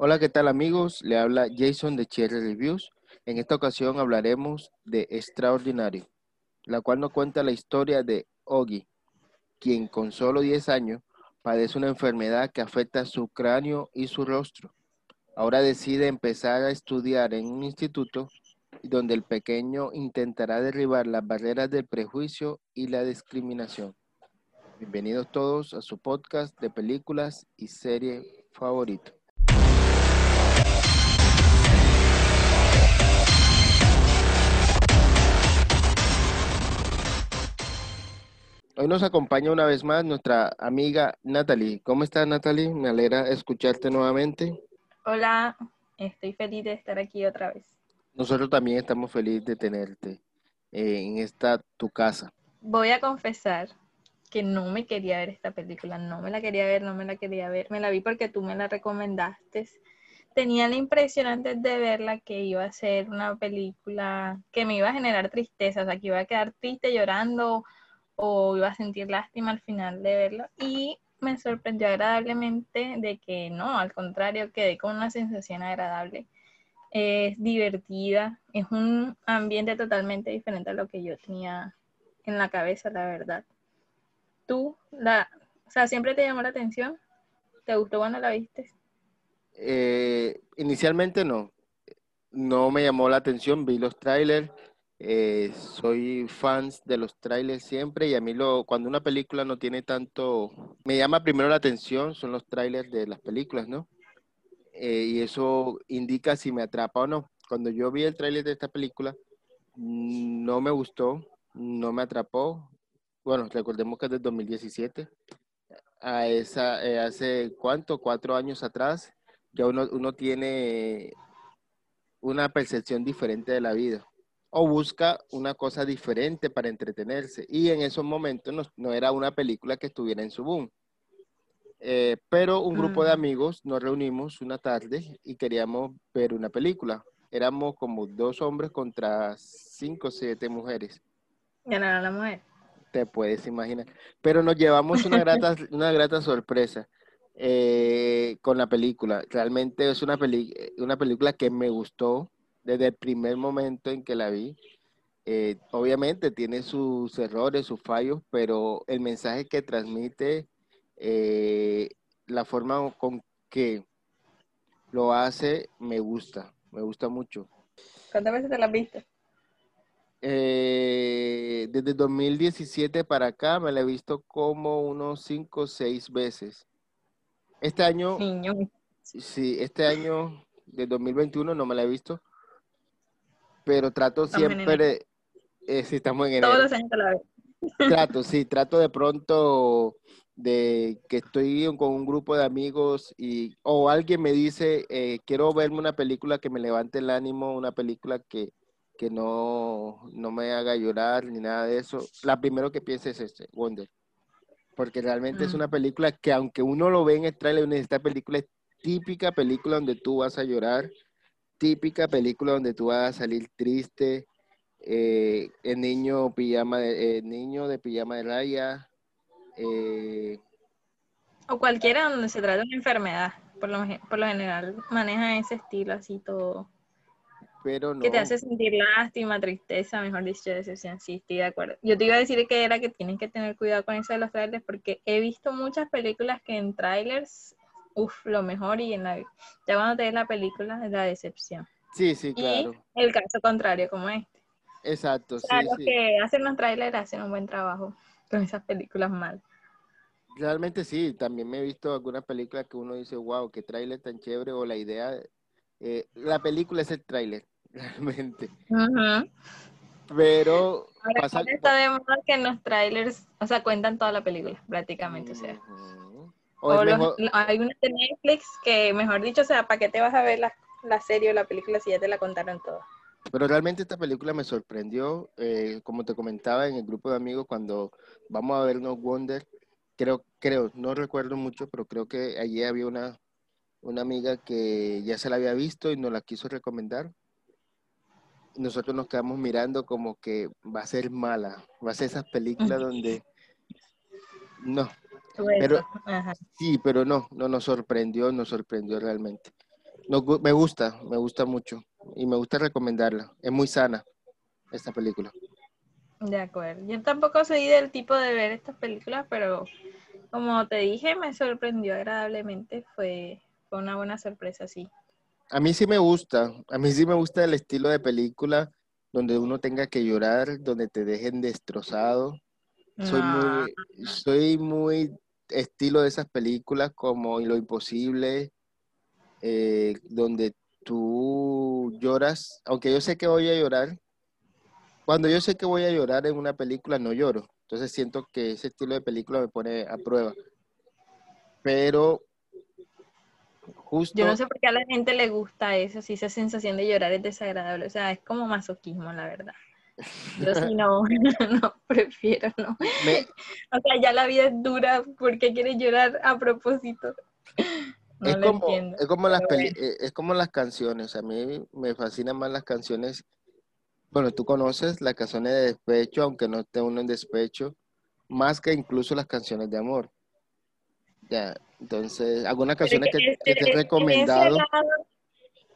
Hola, ¿qué tal amigos? Le habla Jason de Cherry Reviews. En esta ocasión hablaremos de Extraordinario, la cual nos cuenta la historia de Ogi, quien con solo 10 años padece una enfermedad que afecta su cráneo y su rostro. Ahora decide empezar a estudiar en un instituto donde el pequeño intentará derribar las barreras del prejuicio y la discriminación. Bienvenidos todos a su podcast de películas y serie favorito. Hoy nos acompaña una vez más nuestra amiga Natalie. ¿Cómo estás, Natalie? Me alegra escucharte nuevamente. Hola, estoy feliz de estar aquí otra vez. Nosotros también estamos felices de tenerte eh, en esta tu casa. Voy a confesar que no me quería ver esta película, no me la quería ver, no me la quería ver. Me la vi porque tú me la recomendaste. Tenía la impresión antes de verla que iba a ser una película que me iba a generar tristeza, o sea, que iba a quedar triste llorando o iba a sentir lástima al final de verlo y me sorprendió agradablemente de que no, al contrario, quedé con una sensación agradable. Es divertida, es un ambiente totalmente diferente a lo que yo tenía en la cabeza, la verdad. ¿Tú, la, o sea, siempre te llamó la atención? ¿Te gustó cuando la viste? Eh, inicialmente no, no me llamó la atención, vi los trailers eh, soy fans de los trailers siempre y a mí lo, cuando una película no tiene tanto, me llama primero la atención, son los trailers de las películas, ¿no? Eh, y eso indica si me atrapa o no. Cuando yo vi el trailer de esta película, no me gustó, no me atrapó. Bueno, recordemos que es del 2017. A esa, eh, hace cuánto, cuatro años atrás, ya uno, uno tiene una percepción diferente de la vida o busca una cosa diferente para entretenerse. Y en esos momentos no, era una película que estuviera en su boom. Eh, pero un grupo de mm. amigos nos reunimos una tarde y queríamos ver una película. Éramos como dos hombres contra cinco o siete mujeres. Ganaron la mujer. Te puedes imaginar. Pero nos llevamos una grata, una grata sorpresa eh, con la película. Realmente es una, peli una película que me gustó desde el primer momento en que la vi. Eh, obviamente tiene sus errores, sus fallos, pero el mensaje que transmite, eh, la forma con que lo hace, me gusta, me gusta mucho. ¿Cuántas veces te la viste? Eh, desde 2017 para acá me la he visto como unos 5 o 6 veces. Este año, sí, este año de 2021 no me la he visto, pero trato siempre, eh, si estamos en enero. Todos los años la vez. Trato, sí, trato de pronto de que estoy con un grupo de amigos y o alguien me dice, eh, quiero verme una película que me levante el ánimo, una película que, que no, no me haga llorar ni nada de eso. La primero que pienso es este, Wonder. Porque realmente es mm. una película que aunque uno lo ve en el trailer, esta película es típica película donde tú vas a llorar, típica película donde tú vas a salir triste, eh, el niño pijama de, niño de pijama de raya. Eh, o cualquiera donde se trata de una enfermedad, por lo, por lo general maneja ese estilo así todo. Pero no. Que te hace sentir lástima, tristeza, mejor dicho, decepción. Sí, estoy de acuerdo. Yo te iba a decir que era que tienen que tener cuidado con eso de los trailers porque he visto muchas películas que en trailers Uf, lo mejor y en la ya cuando te ves la película es la decepción. Sí, sí, claro. Y el caso contrario como este. Exacto, sí, los que hacen los trailers hacen un buen trabajo con esas películas mal. Realmente sí, también me he visto algunas películas que uno dice, wow, qué trailer tan chévere, o la idea, eh, la película es el trailer, realmente. Pero pasa, está de moda que en los trailers, o sea, cuentan toda la película, prácticamente, o sea. O, hay una de Netflix que, mejor dicho, o sea, ¿para qué te vas a ver la, la, serie o la película si ya te la contaron toda? Pero realmente esta película me sorprendió, eh, como te comentaba en el grupo de amigos, cuando vamos a ver unos Wonder, creo, creo, no recuerdo mucho, pero creo que allí había una, una amiga que ya se la había visto y nos la quiso recomendar. Nosotros nos quedamos mirando como que va a ser mala, va a ser esas películas donde no, pero, sí, pero no, no nos sorprendió, nos sorprendió realmente. me gusta, me gusta mucho y me gusta recomendarla. Es muy sana esta película. De acuerdo. Yo tampoco soy del tipo de ver estas películas, pero como te dije, me sorprendió agradablemente. Fue, fue una buena sorpresa, sí. A mí sí me gusta. A mí sí me gusta el estilo de película donde uno tenga que llorar, donde te dejen destrozado. Soy muy, ah. soy muy estilo de esas películas como Lo Imposible, eh, donde tú lloras, aunque yo sé que voy a llorar, cuando yo sé que voy a llorar en una película, no lloro. Entonces siento que ese estilo de película me pone a prueba. Pero justo... Yo no sé por qué a la gente le gusta eso, si esa sensación de llorar es desagradable. O sea, es como masoquismo, la verdad. Yo sí no, no, prefiero no. O sea, ya la vida es dura, ¿por qué quieres llorar a propósito? No es, como, entiendo, es, como las eh, es como las canciones, a mí me fascinan más las canciones bueno, tú conoces las canciones de despecho, aunque no esté uno en despecho, más que incluso las canciones de amor. Ya, entonces, algunas canciones que, te he recomendado.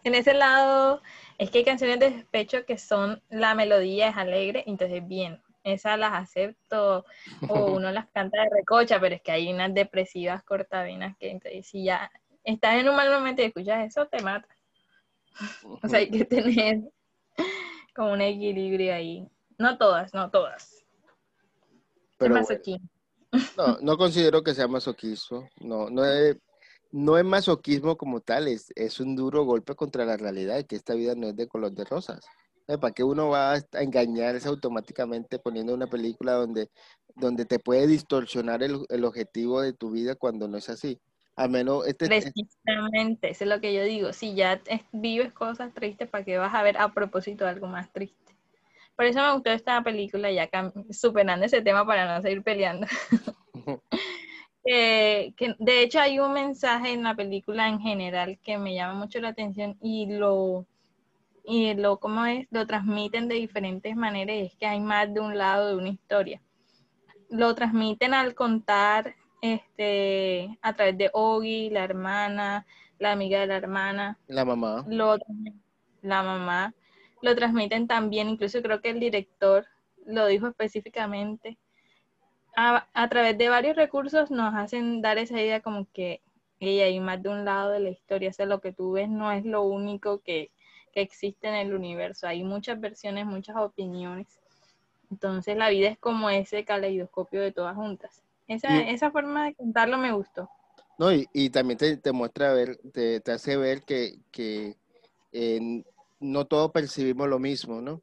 En ese, lado, es que hay canciones de despecho que son, la melodía es alegre, entonces bien, esas las acepto, o uno las canta de recocha, pero es que hay unas depresivas cortavenas que entonces si ya estás en un mal momento y escuchas eso, te mata. O sea, hay que tener como un equilibrio ahí. No todas, no todas. Pero no, no considero que sea masoquismo. No, no es, no es masoquismo como tal, es, es un duro golpe contra la realidad, que esta vida no es de color de rosas. ¿Para qué uno va a engañarse automáticamente poniendo una película donde, donde te puede distorsionar el, el objetivo de tu vida cuando no es así? A menos este, Precisamente, eso es lo que yo digo. Si ya vives cosas tristes, ¿para qué vas a ver a propósito algo más triste? Por eso me gustó esta película, ya superando ese tema para no seguir peleando. que de hecho hay un mensaje en la película en general que me llama mucho la atención y lo y lo cómo es lo transmiten de diferentes maneras es que hay más de un lado de una historia lo transmiten al contar este, a través de Ogi, la hermana, la amiga de la hermana. La mamá. Lo, la mamá. Lo transmiten también, incluso creo que el director lo dijo específicamente. A, a través de varios recursos nos hacen dar esa idea como que ella hay más de un lado de la historia, o sea, lo que tú ves no es lo único que, que existe en el universo, hay muchas versiones, muchas opiniones. Entonces la vida es como ese caleidoscopio de todas juntas. Esa, esa forma de contarlo me gustó. No, y, también te, muestra ver, te, te, hace ver que, que no todos percibimos lo mismo, ¿no?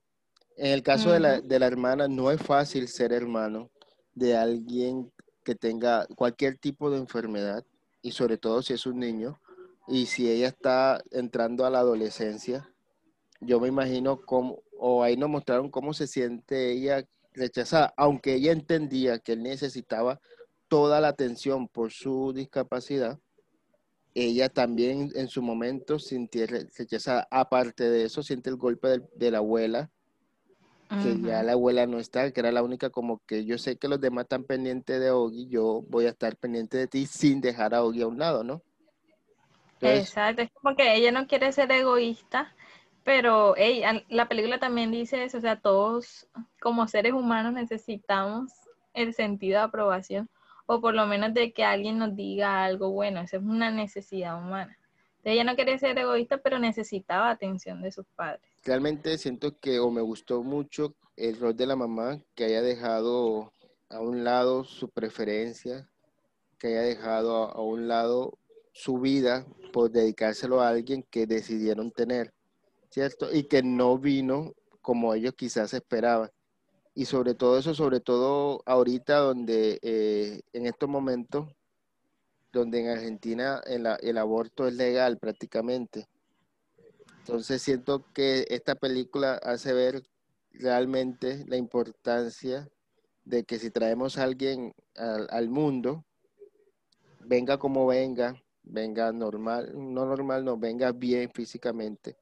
En el caso de, la, de la hermana, no es fácil ser hermano de alguien que tenga cualquier tipo de enfermedad, y sobre todo si es un niño, y si ella está entrando a la adolescencia, yo me imagino cómo, o ahí nos mostraron cómo se siente ella rechazada, aunque ella entendía que él necesitaba toda la atención por su discapacidad, ella también en su momento sintió rechazada. Aparte de eso, siente el golpe de, la abuela, que ya la abuela no está, que era la única como que yo sé que los demás están pendientes de Ogi, yo voy a estar pendiente de ti sin dejar a Ogi a un lado, ¿no? Exacto, es como que ella no quiere ser egoísta, pero la película también dice eso, o sea, todos como seres humanos necesitamos el sentido de aprobación o por lo menos de que alguien nos diga algo bueno, esa es una necesidad humana. Ella no quería ser egoísta, pero necesitaba atención de sus padres. Realmente siento que, o me gustó mucho el rol de la mamá, que haya dejado a un lado su preferencia, que haya dejado a, un lado su vida por dedicárselo a alguien que decidieron tener, ¿cierto? Y que no vino como ellos quizás esperaban y sobre todo eso, sobre todo ahorita donde eh, en estos momentos, donde en Argentina el, aborto es legal prácticamente. Entonces siento que esta película hace ver realmente la importancia de que si traemos a alguien al, mundo, venga como venga, venga normal, no normal, no, venga bien físicamente,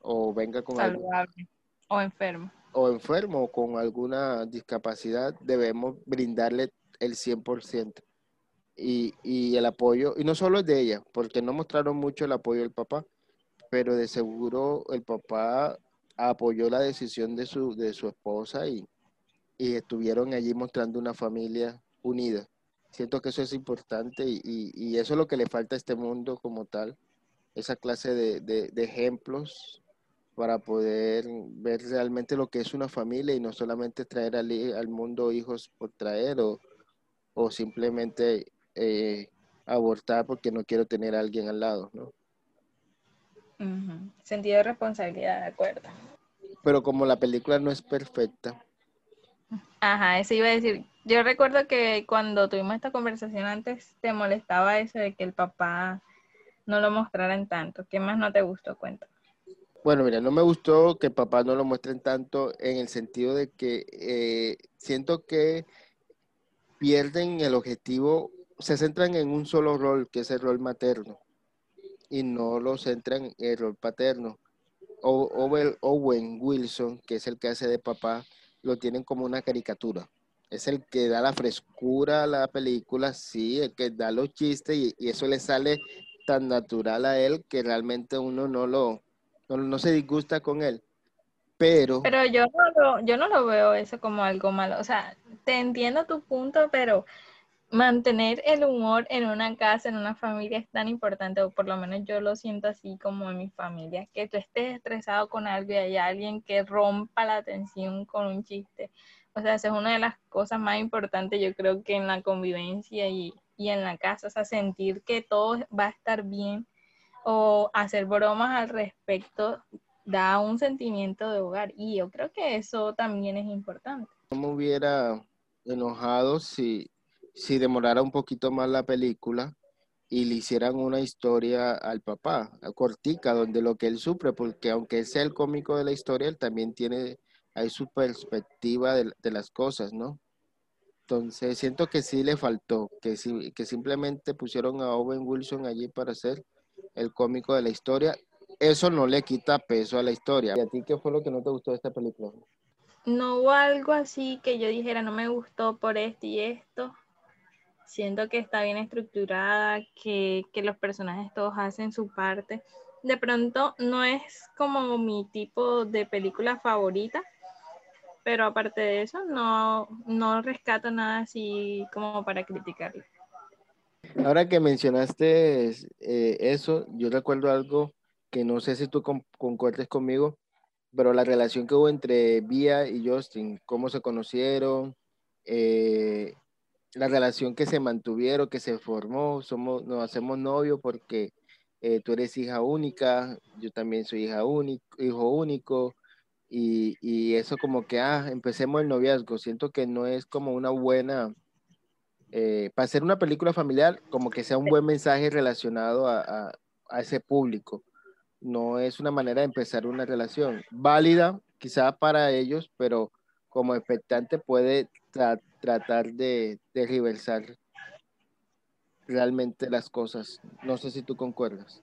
o venga con Saludable, o enfermo o enfermo o con alguna discapacidad, debemos brindarle el 100%. Y, y el apoyo, y no solo es de ella, porque no mostraron mucho el apoyo del papá, pero de seguro el papá apoyó la decisión de su, de su esposa y, y estuvieron allí mostrando una familia unida. Siento que eso es importante y, y, eso es lo que le falta a este mundo como tal, esa clase de, de, ejemplos para poder ver realmente lo que es una familia y no solamente traer al, al mundo hijos por traer o, o simplemente eh, abortar porque no quiero tener a alguien al lado, ¿no? Sentido de responsabilidad, de acuerdo. Pero como la película no es perfecta. Ajá, eso iba a decir. Yo recuerdo que cuando tuvimos esta conversación antes, te molestaba eso de que el papá no lo mostraran tanto. ¿Qué más no te gustó? Cuenta. Bueno, mira, no me gustó que el papá no lo muestren tanto en el sentido de que eh, siento que pierden el objetivo, se centran en un solo rol, que es el rol materno y no lo centran en el rol paterno. O, Owen Wilson, que es el que hace de papá, lo tienen como una caricatura. Es el que da la frescura a la película, sí, el que da los chistes y, eso le sale tan natural a él que realmente uno no lo no, se disgusta con él. Pero, pero yo no yo no lo veo eso como algo malo. O sea, te entiendo tu punto, pero mantener el humor en una casa, en una familia es tan importante, o por lo menos yo lo siento así como en mi familia, que tú estés estresado con algo y hay alguien que rompa la tensión con un chiste. O sea, esa es una de las cosas más importantes, yo creo que en la convivencia y, y en la casa, o sea, sentir que todo va a estar bien o hacer bromas al respecto da un sentimiento de hogar y yo creo que eso también es importante. No hubiera enojado si si demorara un poquito más la película y le hicieran una historia al papá, cortica, donde lo que él sufre, porque aunque sea el cómico de la historia, él también tiene ahí su perspectiva de, las cosas, ¿no? Entonces siento que sí le faltó, que, sí, que simplemente pusieron a Owen Wilson allí para ser el cómico de la historia. Eso no le quita peso a la historia. ¿Y a ti qué fue lo que no te gustó de esta película? No hubo algo así que yo dijera, no me gustó por esto y esto siento que está bien estructurada, que, los personajes todos hacen su parte. De pronto no es como mi tipo de película favorita, pero aparte de eso no, no rescato nada así como para criticarlo. Ahora que mencionaste eh, eso, yo recuerdo algo que no sé si tú concuerdes conmigo, pero la relación que hubo entre Via y Justin, cómo se conocieron, eh, la relación que se mantuvieron, que se formó, somos, nos hacemos novios porque eh, tú eres hija única, yo también soy hija único, hijo único, y, y, eso como que, ah, empecemos el noviazgo, siento que no es como una buena, eh, para hacer una película familiar, como que sea un buen mensaje relacionado a, a, ese público, no es una manera de empezar una relación, válida quizá para ellos, pero como expectante puede tratar de, de reversar realmente las cosas. No sé si tú concuerdas.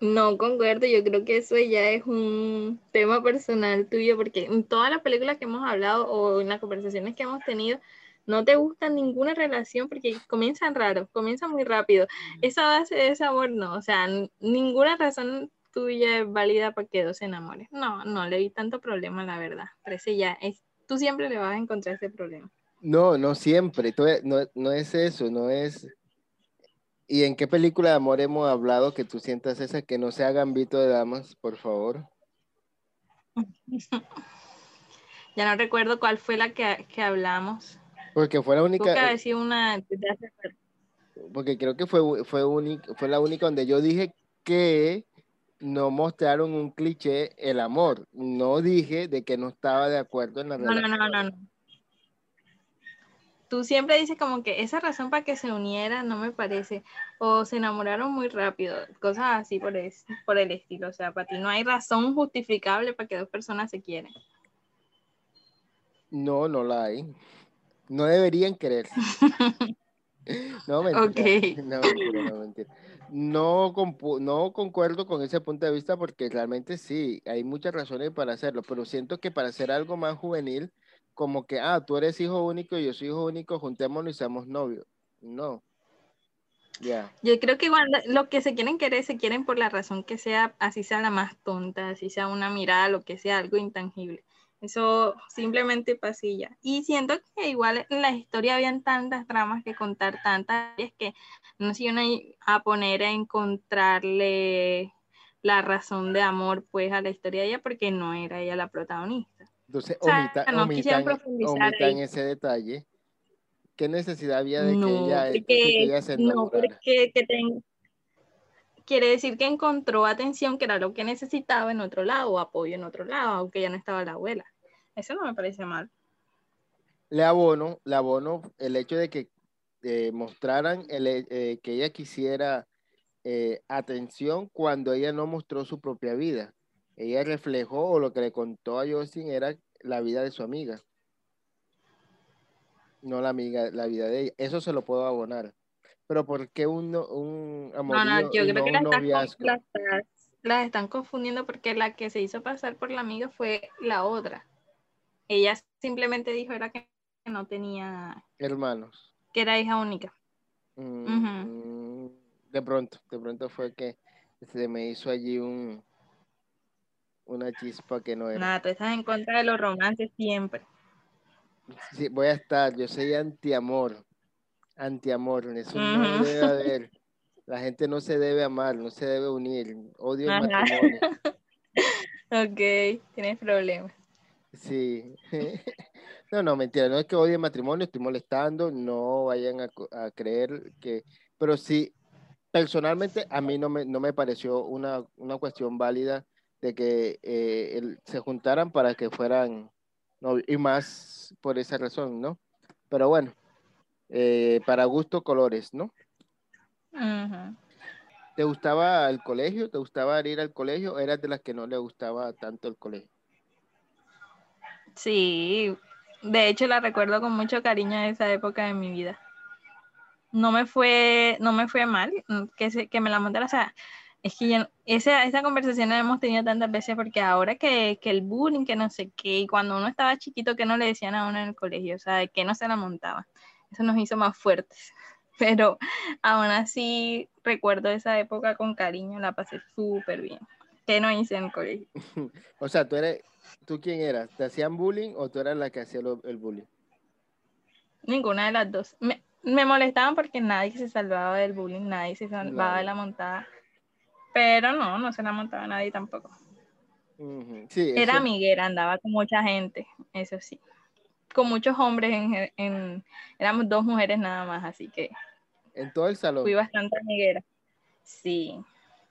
No concuerdo, yo creo que eso ya es un tema personal tuyo, porque en todas las películas que hemos hablado o en las conversaciones que hemos tenido, no te gusta ninguna relación porque comienzan raro, comienzan muy rápido. Esa base de ese amor no, o sea, ninguna razón tuya es válida para que dos se enamoren. No, no le vi tanto problema, la verdad. Parece ya, es, tú siempre le vas a encontrar ese problema. No, no siempre, no, no es eso, no es... ¿Y en qué película de amor hemos hablado que tú sientas esa que no sea Gambito de Damas, por favor? ya no recuerdo cuál fue la que, hablamos. Porque fue la única... una... Porque creo que fue, fue, fue la única donde yo dije que no mostraron un cliché el amor. No dije de que no estaba de acuerdo en la relación. No, no, no, no tú siempre dices como que esa razón para que se unieran no me parece, o se enamoraron muy rápido, cosas así por, por el estilo, o sea, para ti no hay razón justificable para que dos personas se quieran. No, no la hay. No deberían querer. no, mentira. No, mentira, no, mentira. No, no concuerdo con ese punto de vista porque realmente sí, hay muchas razones para hacerlo, pero siento que para hacer algo más juvenil, como que, ah, tú eres hijo único y yo soy hijo único, juntémonos y seamos novios. No. Yo creo que cuando lo que se quieren querer, se quieren por la razón que sea, así sea la más tonta, así sea una mirada, lo que sea, algo intangible. Eso simplemente pasilla. Y siento que igual en la historia habían tantas tramas que contar, tantas, es que no se iban a poner a encontrarle la razón de amor pues a la historia de ella porque no era ella la protagonista. Entonces, omita, no omitan, ese detalle ¿Qué necesidad había de que, ella, que se No, porque quiere decir que encontró atención, que era lo que necesitaba en otro lado, o apoyo en otro lado, aunque ya no estaba la abuela. Eso no me parece mal. Le abono, le abono el hecho de que eh, mostraran el, eh, que ella quisiera eh, atención cuando ella no mostró su propia vida. Ella reflejó, o lo que le contó a Justin era la vida de su amiga no la amiga, la vida de ella. Eso se lo puedo abonar. Pero ¿por qué un, un No, no, yo creo que las están, confundiendo porque la que se hizo pasar por la amiga fue la otra. Ella simplemente dijo era que no tenía hermanos. Que era hija única. Mm, de pronto, de pronto fue que se me hizo allí un una chispa que no era. Nada, tú estás en contra de los romances siempre. Sí, voy a estar, yo soy anti-amor, anti-amor, eso no debe haber. La gente no se debe amar, no se debe unir, odio el matrimonio. ok, tienes problemas. Sí. no, no, mentira, no es que odie el matrimonio, estoy molestando, no vayan a, creer que, pero sí, personalmente a mí no me, no me pareció una, cuestión válida de que eh, se juntaran para que fueran no, y más por esa razón, ¿no? Pero bueno, eh, para gusto colores, ¿no? ¿Te gustaba el colegio? ¿Te gustaba ir al colegio? ¿Eras de las que no le gustaba tanto el colegio? Sí, de hecho la recuerdo con mucho cariño de esa época de mi vida. No me fue, no me fue mal mm, que, se, que me la montara, o sea, es que esa, esa conversación la hemos tenido tantas veces porque ahora que, que, el bullying, que no sé qué, y cuando uno estaba chiquito, que no le decían a uno en el colegio, o sea, que no se la montaba. Eso nos hizo más fuertes. Pero aún así recuerdo esa época con cariño, la pasé súper bien. ¿Qué no hice en el colegio? o sea, ¿tú, eres, ¿tú quién eras? ¿Te hacían bullying o tú eras la que hacía el bullying? Ninguna de las dos. Me, me molestaban porque nadie se salvaba del bullying, nadie se salvaba de la montada pero no, no se la montaba nadie tampoco. Era amiguera, andaba con mucha gente, eso sí. Con muchos hombres, en, éramos dos mujeres nada más, así que... En todo el salón. Fui bastante amiguera. Sí.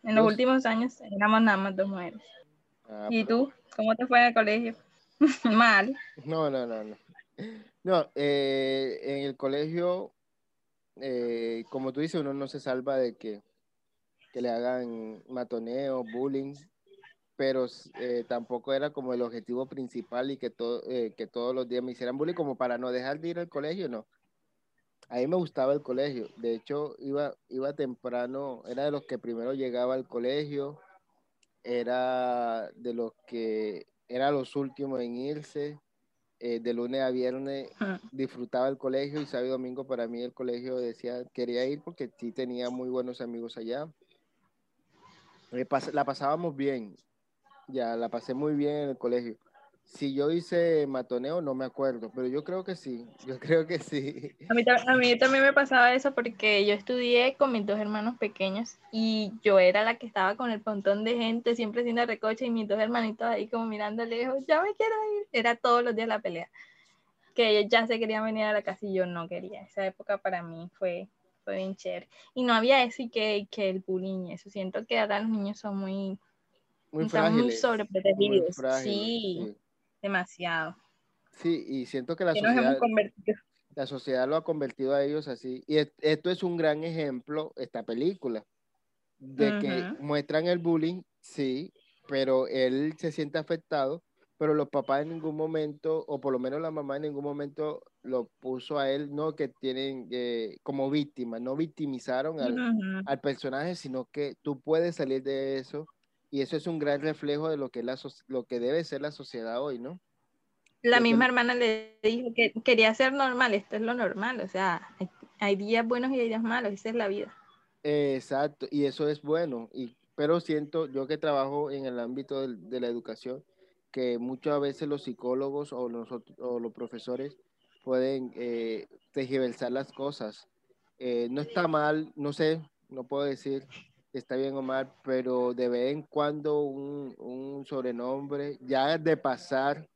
En los últimos años éramos nada más dos mujeres. Ah, ¿Y tú? ¿Cómo te fue en el colegio? Mal. No, no, no, no. No, eh, en el colegio, eh, como tú dices, uno no se salva de que que le hagan matoneo, bullying, pero eh, tampoco era como el objetivo principal y que, todo, eh, que todos los días me hicieran bullying como para no dejar de ir al colegio, no. A mí me gustaba el colegio, de hecho iba, iba temprano, era de los que primero llegaba al colegio, era de los que era los últimos en irse, eh, de lunes a viernes disfrutaba el colegio y sábado y domingo para mí el colegio decía quería ir porque sí tenía muy buenos amigos allá la pasábamos bien, ya la pasé muy bien en el colegio. Si yo hice matoneo, no me acuerdo, pero yo creo que sí, yo creo que sí. A mí, a mí también me pasaba eso porque yo estudié con mis dos hermanos pequeños y yo era la que estaba con el montón de gente, siempre haciendo recoche y mis dos hermanitos ahí como mirando lejos, ya me quiero ir. Era todos los días la pelea. Que ellos ya se querían venir a la casa y yo no quería. Esa época para mí fue bien chévere. Y no había eso y que, que el bullying, eso. Siento que ahora los niños son muy, muy, muy sobreprotegidos. sí, demasiado. Sí, y siento que la sociedad, la sociedad lo ha convertido a ellos así. Y esto es un gran ejemplo, esta película, de que muestran el bullying, sí, pero él se siente afectado pero los papás en ningún momento, o por lo menos la mamá en ningún momento lo puso a él, no que tienen eh, como víctima, no victimizaron al, personaje, sino que tú puedes salir de eso y eso es un gran reflejo de lo que, la, lo que debe ser la sociedad hoy, ¿no? La misma hermana le dijo que quería ser normal, esto es lo normal, o sea, hay, días buenos y hay días malos, esa es la vida. Exacto, y eso es bueno, y, pero siento, yo que trabajo en el ámbito de, la educación, que muchas veces los psicólogos o los, o los profesores pueden eh, tergiversar las cosas. Eh, no está mal, no sé, no puedo decir si está bien o mal, pero de vez en cuando un, un sobrenombre, ya de pasar,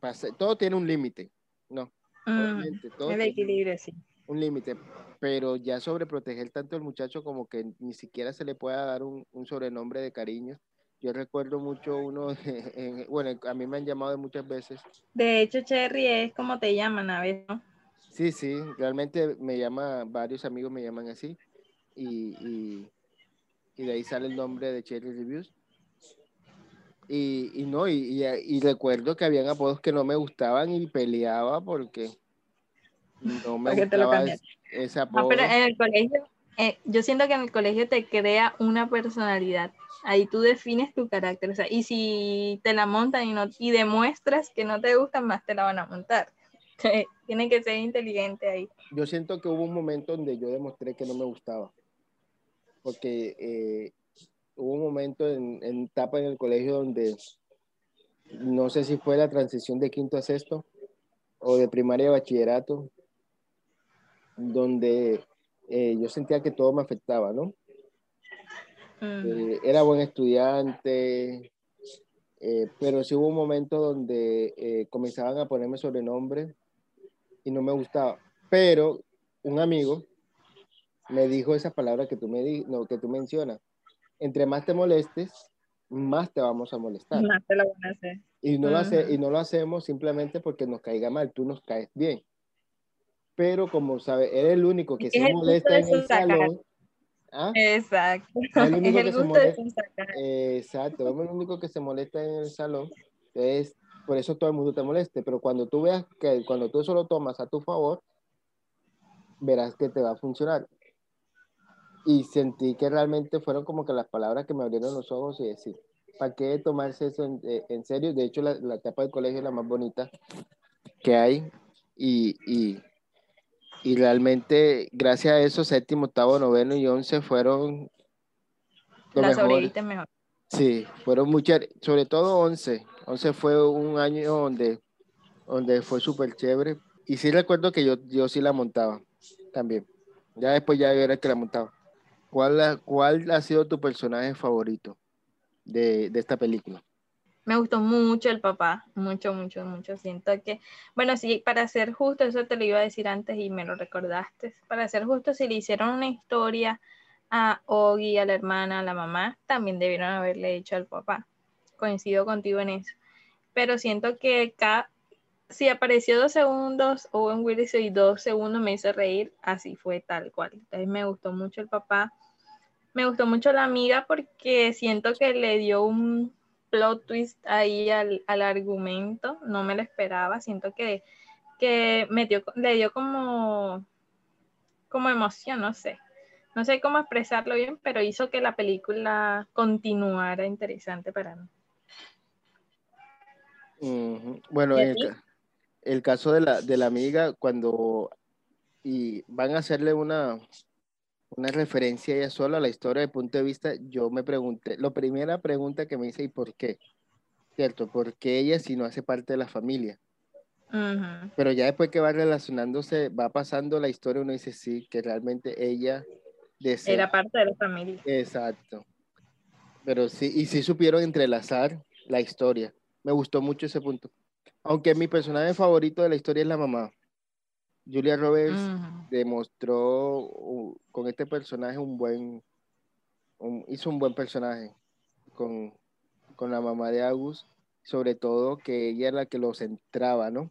pasa- todo tiene un límite, ¿no? Mm, todo el equilibrio, sí. un límite, pero ya sobreproteger tanto al muchacho como que ni siquiera se le pueda dar un, un sobrenombre de cariño. Yo recuerdo mucho uno, en- bueno, a mí me han llamado muchas veces. De hecho, Cherry es como te llaman a veces, ¿no? Sí, sí, realmente me llama, varios amigos me llaman así y, y, y de ahí sale el nombre de Cherry Reviews. Y, y no, y, recuerdo que habían apodos que no me gustaban y peleaba porque no me Porque gustaba ese, ese apodo. pero en el colegio, eh, yo siento que en el colegio te crea una personalidad. Ahí tú defines tu carácter. Y si te la montan y, no, y demuestras que no te gustan, más te la van a montar. Tiene que ser inteligente ahí. yo siento que hubo un momento donde yo demostré que no me gustaba. Porque eh, hubo un momento en, en etapa en el colegio donde no sé si fue la transición de quinto a sexto o de primaria a bachillerato, donde eh, yo sentía que todo me afectaba, ¿no? Mm. Eh, era buen estudiante, eh, pero sí hubo un momento donde eh, comenzaban a ponerme sobrenombre y no me gustaba. Pero un amigo me dijo esa palabra que tú, me di, no, que tú mencionas. Entre más te molestes, más te vamos a molestar. Más te lo van a hacer. Y no, lo hace, y no lo hacemos simplemente porque nos caiga mal, tú nos caes bien. Pero como sabes, eres el único que se molesta en el sacar. salón. ¿Ah? Exacto. Es el único Es que el se gusto de molesta. Exacto, es el único que se molesta en el salón. Entonces, por eso todo el mundo te moleste. Pero cuando tú veas que cuando tú eso lo tomas a tu favor, verás que te va a funcionar. Y sentí que realmente fueron como que las palabras que me abrieron los ojos y decir, ¿para qué tomarse eso en, eh, en serio? De hecho, la, la etapa del colegio es la más bonita que hay. Y, y, y realmente, gracias a eso, séptimo, octavo, noveno y once fueron lo La mejor. mejor. Sí, fueron muchas, sobre todo 11. 11 fue un año donde, donde fue súper chévere. Y sí recuerdo que yo, yo sí la montaba también. Ya después ya era el que la montaba. ¿Cuál, ha- cuál ha sido tu personaje favorito de, de esta película? Me gustó mucho el papá, mucho, mucho, mucho. Siento que, bueno, sí, para ser justo, eso te lo iba a decir antes y me lo recordaste. Para ser justo, si le hicieron una historia a Ogi, a la hermana, a la mamá, también debieron haberle hecho al papá. Coincido contigo en eso. Pero siento que cada, si apareció dos segundos, Owen Willis y dos segundos me hizo reír, así fue tal cual. Entonces me gustó mucho el papá. Me gustó mucho la amiga porque siento que le dio un plot twist ahí al, al argumento, no me lo esperaba, siento que, que metió, le dio como, como emoción, no sé, no sé cómo expresarlo bien, pero hizo que la película continuara interesante para mí. Bueno, ¿Y a en el, el caso de la, de la amiga, cuando y van a hacerle una, una referencia ella sola a la historia de punto de vista, yo me pregunté, la primera pregunta que me hice, ¿y por qué? ¿Cierto? ¿Por qué ella si no hace parte de la familia? Pero ya después que va relacionándose, va pasando la historia, uno dice, sí, que realmente ella desea. Era parte de la familia. Exacto. Pero sí, y sí supieron entrelazar la historia. Me gustó mucho ese punto. Aunque mi personaje favorito de la historia es la mamá. Julia Roberts demostró uh, con este personaje un buen, un- hizo un buen personaje con, con la mamá de Agus, sobre todo que ella era la que lo centraba, ¿no?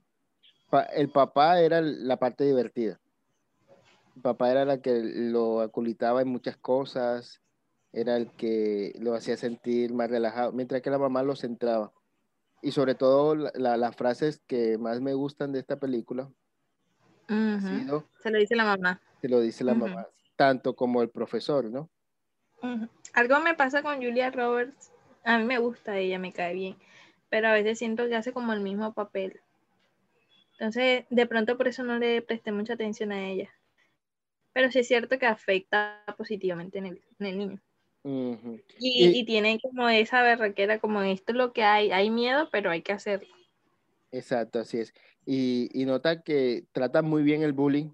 Pa- el papá era la parte divertida. El papá era la que lo aculitaba en muchas cosas, era el que lo hacía sentir más relajado, mientras que la mamá lo centraba. Y sobre todo la- la- las frases que más me gustan de esta película sido, Se lo dice la mamá. te lo dice la mamá, tanto como el profesor, ¿no? Algo me pasa con Julia Roberts. A mí me gusta ella, me cae bien. Pero a veces siento que hace como el mismo papel. Entonces, de pronto por eso no le presté mucha atención a ella. pero sí es cierto que afecta positivamente en el, niño. y, tiene como esa berraquera, como esto es lo que hay, hay miedo, pero hay que hacerlo. Exacto, así es. Y, nota que trata muy bien el bullying,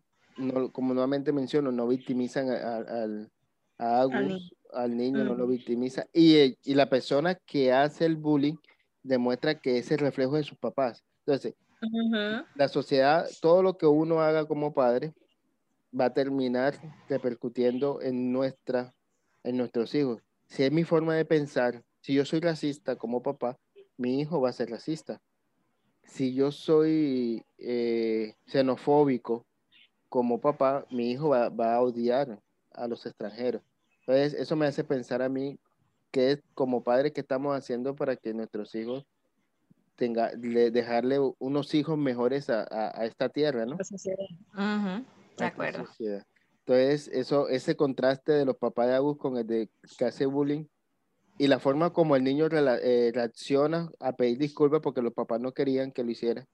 como nuevamente menciono, no victimizan al, a Agus, al niño, no lo victimiza. Y, y, la persona que hace el bullying demuestra que es el reflejo de sus papás. Entonces, la sociedad, todo lo que uno haga como padre, va a terminar repercutiendo en, nuestra, en nuestros hijos. Si es mi forma de pensar, si yo soy racista como papá, mi hijo va a ser racista. Si yo soy eh, xenofóbico como papá, mi hijo va, va, a odiar a los extranjeros. Entonces, eso me hace pensar a mí que como padre que estamos haciendo para que nuestros hijos tenga, dejarle unos hijos mejores a, a, esta tierra, ¿no? De acuerdo. Entonces, eso, ese contraste de los papás de Agus con el de que hace bullying y la forma como el niño eh, reacciona a pedir disculpas porque los papás no querían que lo hiciera.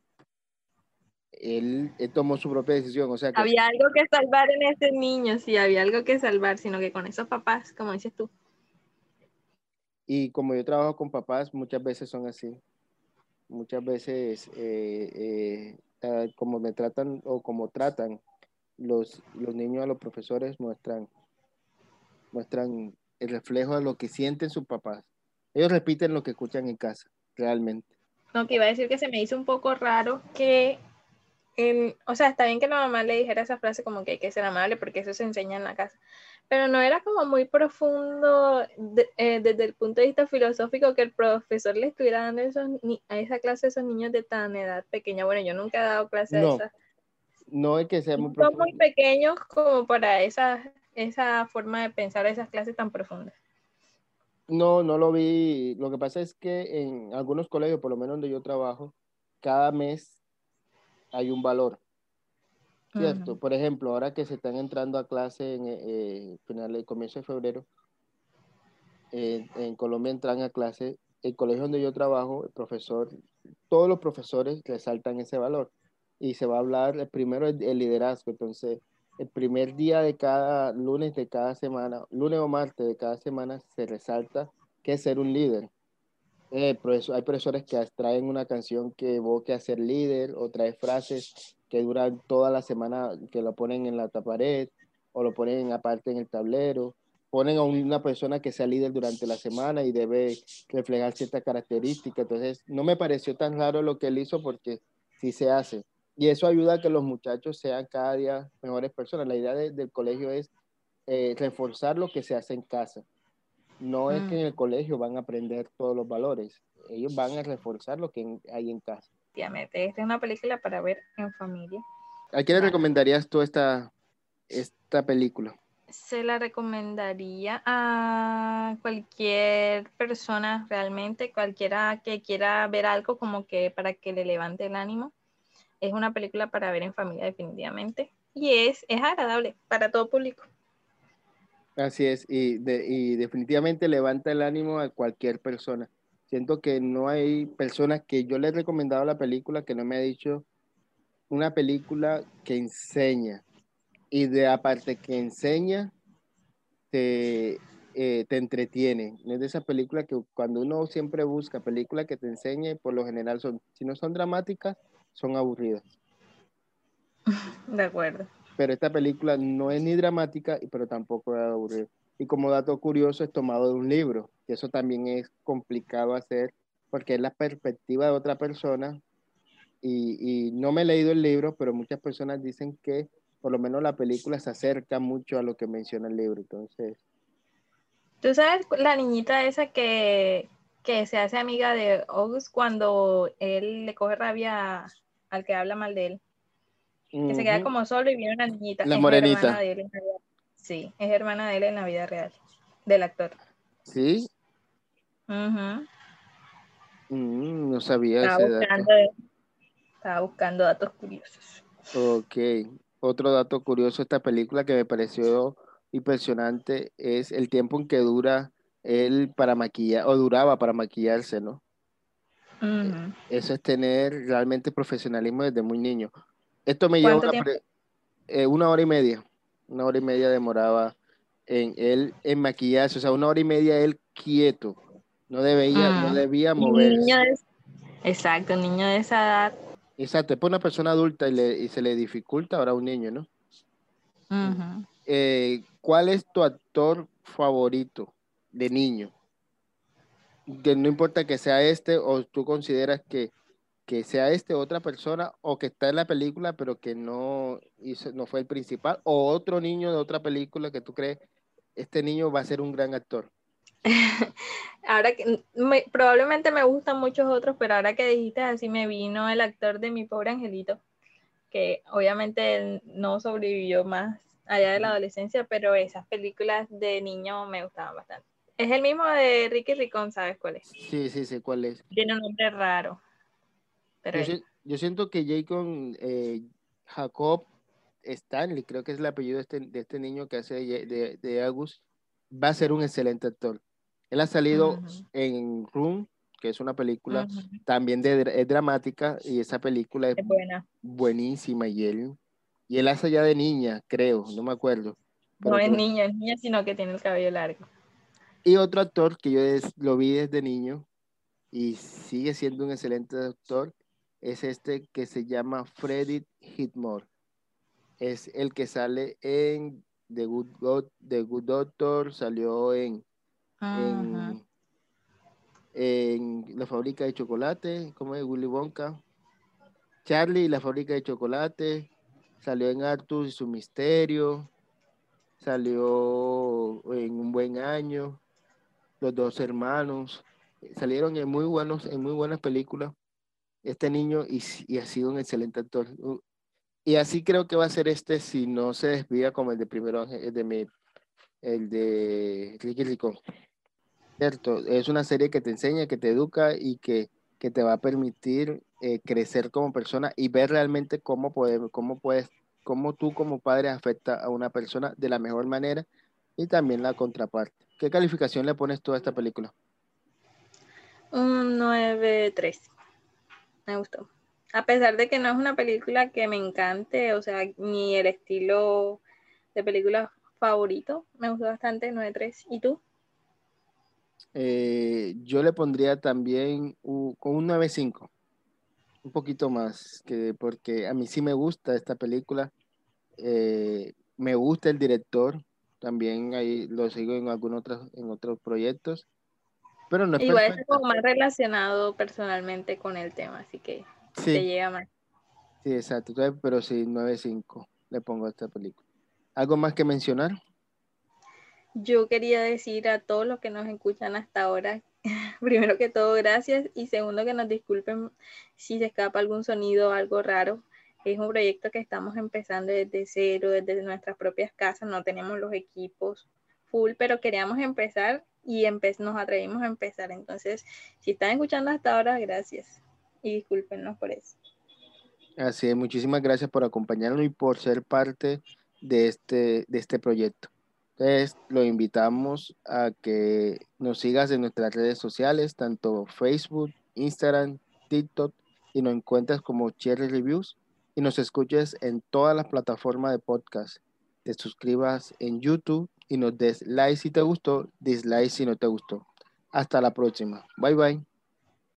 Él, tomó su propia decisión. O sea había algo que salvar en ese niño, sí, había algo que salvar, sino que con esos papás, como dices tú. Y como yo trabajo con papás, muchas veces son así. Muchas veces, eh, eh, ah, como me tratan o como tratan los, los niños a los profesores, muestran, muestran el reflejo de lo que sienten sus papás. Ellos repiten lo que escuchan en casa, realmente. No, que iba a decir que se me hizo un poco raro que o sea, está bien que la mamá le dijera esa frase como que hay que ser amable porque eso se enseña en la casa, pero no era como muy profundo eh, desde el punto de vista filosófico que el profesor le estuviera dando a esa clase a esos niños de tan edad pequeña. Bueno, yo nunca he dado clase no, a esas. No es que sea muy Son muy pequeños como para esa, esa forma de pensar esas clases tan profundas. No, no lo vi. Lo que pasa es que en algunos colegios, por lo menos donde yo trabajo, cada mes hay un valor. ¿Cierto? Por ejemplo, ahora que se están entrando a clase en eh, final de comienzo de febrero, eh, en Colombia entran a clase, el colegio donde yo trabajo, el profesor, todos los profesores resaltan ese valor. Y se va a hablar, el primero es el liderazgo. Entonces, el primer día de cada lunes de cada semana, lunes o martes de cada semana, se resalta que es ser un líder. Eh, hay profesores que traen una canción que evoque a ser líder o trae frases que duran toda la semana, que lo ponen en la pared o lo ponen aparte en el tablero. Ponen a una persona que sea líder durante la semana y debe reflejar ciertas características. Entonces, no me pareció tan raro lo que él hizo porque sí se hace. Y eso ayuda a que los muchachos sean cada día mejores personas. La idea del colegio es eh, reforzar lo que se hace en casa no es que en mm. el colegio van a aprender todos los valores, ellos van a reforzar lo que hay en casa. Esta es una película para ver en familia. ¿A quién le recomendarías tú esta, esta película? Se la recomendaría a cualquier persona realmente, cualquiera que quiera ver algo como que para que le levante el ánimo. Es una película para ver en familia definitivamente y es, es agradable para todo público. Así es, y, y definitivamente levanta el ánimo a cualquier persona. Siento que no hay personas que yo le he recomendado la película que no me ha dicho una película que enseña. Y de aparte que enseña, te, eh, te entretiene. es de esa película que cuando uno siempre busca películas que te enseñe, por lo general son, si no son dramáticas, son aburridas. De acuerdo pero esta película no es ni dramática, pero tampoco es aburrida. Y como dato curioso, es tomado de un libro, y eso también es complicado hacer, porque es la perspectiva de otra persona, y, y, no me he leído el libro, pero muchas personas dicen que por lo menos la película se acerca mucho a lo que menciona el libro, entonces... ¿Tú sabes la niñita esa que, que se hace amiga de August cuando él le coge rabia al que habla mal de él? que se queda como solo y viene una niñita. La morenita. sí, es hermana de él en la vida real, del actor. ¿Sí? Mm, no sabía estaba buscando, Estaba buscando datos curiosos. Ok. Otro dato curioso de esta película que me pareció impresionante es el tiempo en que dura él para maquillar, o duraba para maquillarse, ¿no? Eso es tener realmente profesionalismo desde muy niño. Esto me lleva una, eh, una, hora y media. Una hora y media demoraba en él en maquillarse, o sea, una hora y media él quieto. No debía, no debía moverse. niño de- Exacto, un niño de esa edad. Exacto, es para una persona adulta y, le- y se le dificulta ahora a un niño, ¿no? Eh, ¿Cuál es tu actor favorito de niño? Que no importa que sea este o tú consideras que, que sea este otra persona o que está en la película pero que no, hizo, no fue el principal o otro niño de otra película que tú crees este niño va a ser un gran actor. Ahora que me- probablemente me gustan muchos otros, pero ahora que dijiste así me vino el actor de Mi Pobre Angelito, que obviamente él no sobrevivió más allá de la adolescencia, pero esas películas de niño me gustaban bastante. Es el mismo de Ricky Ricón, ¿sabes cuál es? Sí, sí, sé cuál es. Tiene un nombre raro. Pero Yo, él- si- yo siento que Jacob eh, Jacob Stanley, creo que es el apellido de este, de este niño que hace de, de, de Agus, va a ser un excelente actor. Él ha salido en Room, que es una película también de, es dramática, y esa película es es buena. buenísima. Y él, y él hace ya de niña, creo, no me acuerdo. No es niño, es niña, sino que tiene el cabello largo. Y otro actor que yo des- lo vi desde niño y sigue siendo un excelente actor es este que se llama Freddie Hitmore. Es el que sale en The Good, God- The Good Doctor, salió en, en, La Fábrica de Chocolate, como es Willy Wonka. Charlie y la Fábrica de Chocolate, salió en Arthur y su Misterio, salió en Un Buen Año, Los Dos Hermanos, salieron en muy, buenos, en muy buenas películas. Este niño y, y ha sido un excelente actor. Uh, Y así creo que va a ser este si no se desvía como el de primero, el de mi, el de Ricky Ricón. Cierto, es una serie que te enseña, que te educa y que, que te va a permitir eh, crecer como persona y ver realmente cómo, poder, cómo puedes, cómo tú como padre afecta a una persona de la mejor manera y también la contraparte. ¿Qué calificación le pones tú a esta película? Un 9-3. Me gustó. A pesar de que no es una película que me encante, o sea, ni el estilo de película favorito, me gustó bastante 9-3. ¿Y tú? Eh, yo le pondría también con un 9.5, un poquito más, que, porque a mí sí me gusta esta película, eh, me gusta el director, también ahí lo sigo en algunos otros, en otros proyectos, pero no es Igual perfecta. como más relacionado personalmente con el tema, así que te Sí, llega más. sí, exacto, entonces, pero sí, 9.5 le pongo a esta película. ¿Algo más que mencionar? Yo quería decir a todos los que nos escuchan hasta ahora, primero que todo, gracias y segundo que nos disculpen si se escapa algún sonido o algo raro. Es un proyecto que estamos empezando desde cero, desde nuestras propias casas, no tenemos los equipos full, pero queríamos empezar y nos atrevimos a empezar. Entonces, si están escuchando hasta ahora, gracias y discúlpenos por eso. Así es, muchísimas gracias por acompañarnos y por ser parte de este, de este proyecto. Entonces, lo invitamos a que nos sigas en nuestras redes sociales, tanto Facebook, Instagram, TikTok, y nos encuentres como Cherry Reviews y nos escuches en todas las plataformas de podcast. Te suscribas en YouTube y nos des like si te gustó, dislike si no te gustó. Hasta la próxima. Bye bye.